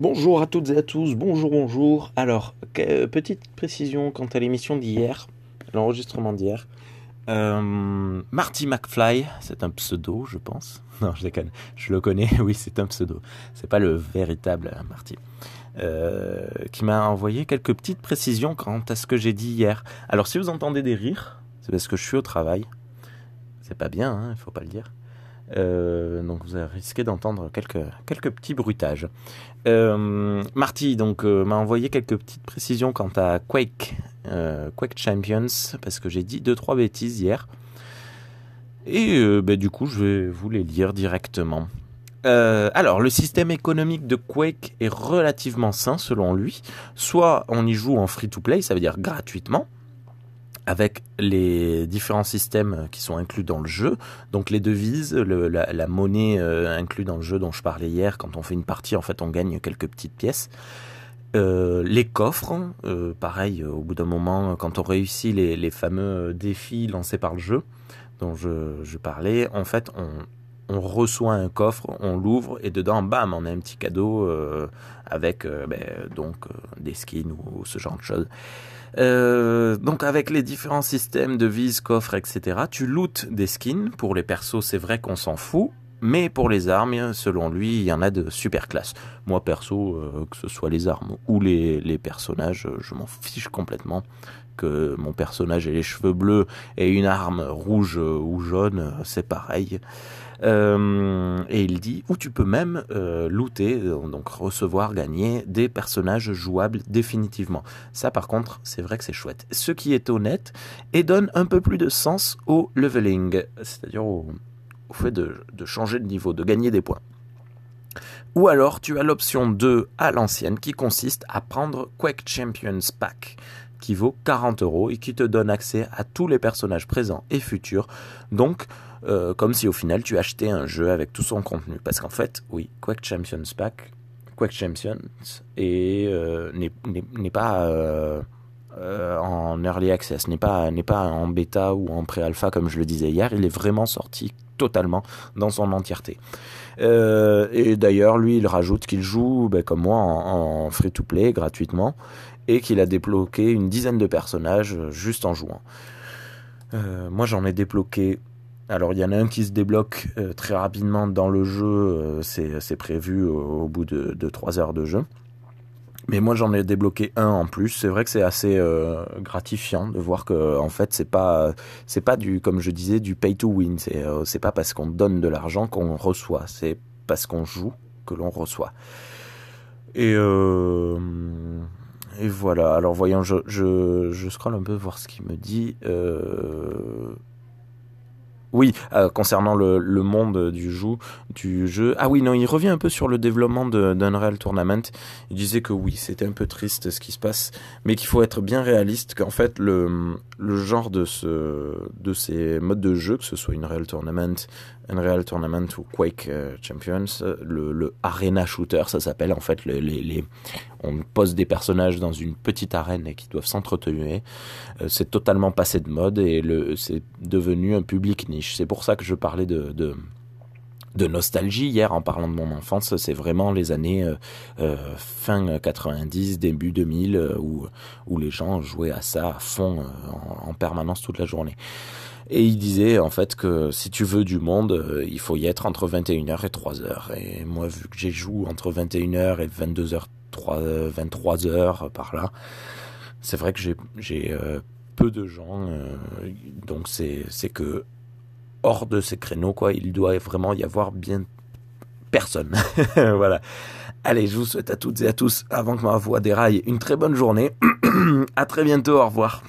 Bonjour à toutes et à tous, bonjour, bonjour. Alors, petite précision quant à l'émission d'hier, l'enregistrement d'hier. Euh, Marty McFly, c'est un pseudo, je pense. Non, je déconne, je le connais, oui, c'est un pseudo. C'est pas le véritable Marty. Euh, qui m'a envoyé quelques petites précisions quant à ce que j'ai dit hier. Alors, si vous entendez des rires, c'est parce que je suis au travail. C'est pas bien, il hein, faut pas le dire. Euh, donc vous risqué d'entendre quelques, quelques petits bruitages. Euh, Marty donc euh, m'a envoyé quelques petites précisions quant à Quake, Quake Champions, parce que j'ai dit deux trois bêtises hier. Et ben, du coup, je vais vous les lire directement. alors, le système économique de Quake est relativement sain selon lui. Soit on y joue en free-to-play, ça veut dire gratuitement, avec les différents systèmes qui sont inclus dans le jeu, donc les devises, la, monnaie euh, inclue dans le jeu dont je parlais hier, quand on fait une partie, en fait, on gagne quelques petites pièces. Euh, les coffres, euh, pareil, au bout d'un moment, quand on réussit les, fameux défis lancés par le jeu, dont je, parlais, en fait, on, reçoit un coffre, on l'ouvre et dedans, bam, on a un petit cadeau avec ben, donc des skins ou, ce genre de choses. Euh, donc avec les différents systèmes de vis, coffres, etc., tu lootes des skins. Pour les persos, c'est vrai qu'on s'en fout. Mais pour les armes, selon lui, il y en a de super classe. Moi, perso, euh, que ce soit les armes ou les personnages, je m'en fiche complètement. Que mon personnage ait les cheveux bleus et une arme rouge ou jaune, c'est pareil. Euh, et il dit où tu peux même euh, looter, donc recevoir, gagner des personnages jouables définitivement. Ça par contre, c'est vrai que c'est chouette. Ce qui est honnête et donne un peu plus de sens au leveling, c'est-à-dire au, fait de changer de niveau, de gagner des points. Ou alors tu as l'option 2 à l'ancienne qui consiste à prendre Quake Champions Pack qui vaut 40 euros et qui te donne accès à tous les personnages présents et futurs. Donc euh, comme si au final tu achetais un jeu avec tout son contenu. Parce qu'en fait, oui, Quake Champions Pack, Quake Champions euh, n'est pas euh, en early access, n'est pas, en bêta ou en pré-alpha comme je le disais hier, il est vraiment sorti totalement dans son entièreté. et d'ailleurs, lui, il rajoute qu'il joue, ben, comme moi, en, free-to-play gratuitement et qu'il a débloqué une dizaine de personnages juste en jouant. moi, j'en ai débloqué alors il y en a un qui se débloque euh, très rapidement dans le jeu, euh, c'est prévu au, bout de, de 3 heures de jeu. Mais moi j'en ai débloqué un en plus. C'est vrai que c'est assez euh, gratifiant de voir que en fait c'est pas c'est pas du comme je disais du pay to win. C'est c'est pas parce qu'on donne de l'argent qu'on reçoit. C'est parce qu'on joue que l'on reçoit. Et et voilà. Alors voyons, je, je je scrolle un peu voir ce qu'il me dit. Oui, euh, concernant le, le, monde du jeu, du jeu. Ah oui, non, il revient un peu sur le développement d'Unreal Tournament. Il disait que oui, c'était un peu triste ce qui se passe, mais qu'il faut être bien réaliste, qu'en fait le, le genre de ce de ces modes de jeu, que ce soit Unreal Tournament, Unreal Tournament ou Quake euh, Champions, le, le arena shooter, ça s'appelle en fait les, les, on pose des personnages dans une petite arène et qui doivent s'entretenir. Euh, c'est totalement passé de mode et c'est devenu un public niche. C'est pour ça que je parlais de de nostalgie hier en parlant de mon enfance, c'est vraiment les années euh, euh fin 90, début 2000 euh, où, où les gens jouaient à ça à fond euh, en, en, permanence toute la journée. Et il disait en fait que si tu veux du monde, il faut y être entre 21h et 3h. Et moi vu que j'ai joué entre 21h et 22h, 23h par là, c'est vrai que j'ai peu de gens, donc c'est que hors de ces créneaux, quoi. Il doit vraiment y avoir bien personne. voilà. Allez, je vous souhaite à toutes et à tous, avant que ma voix déraille, une très bonne journée. à très bientôt, au revoir.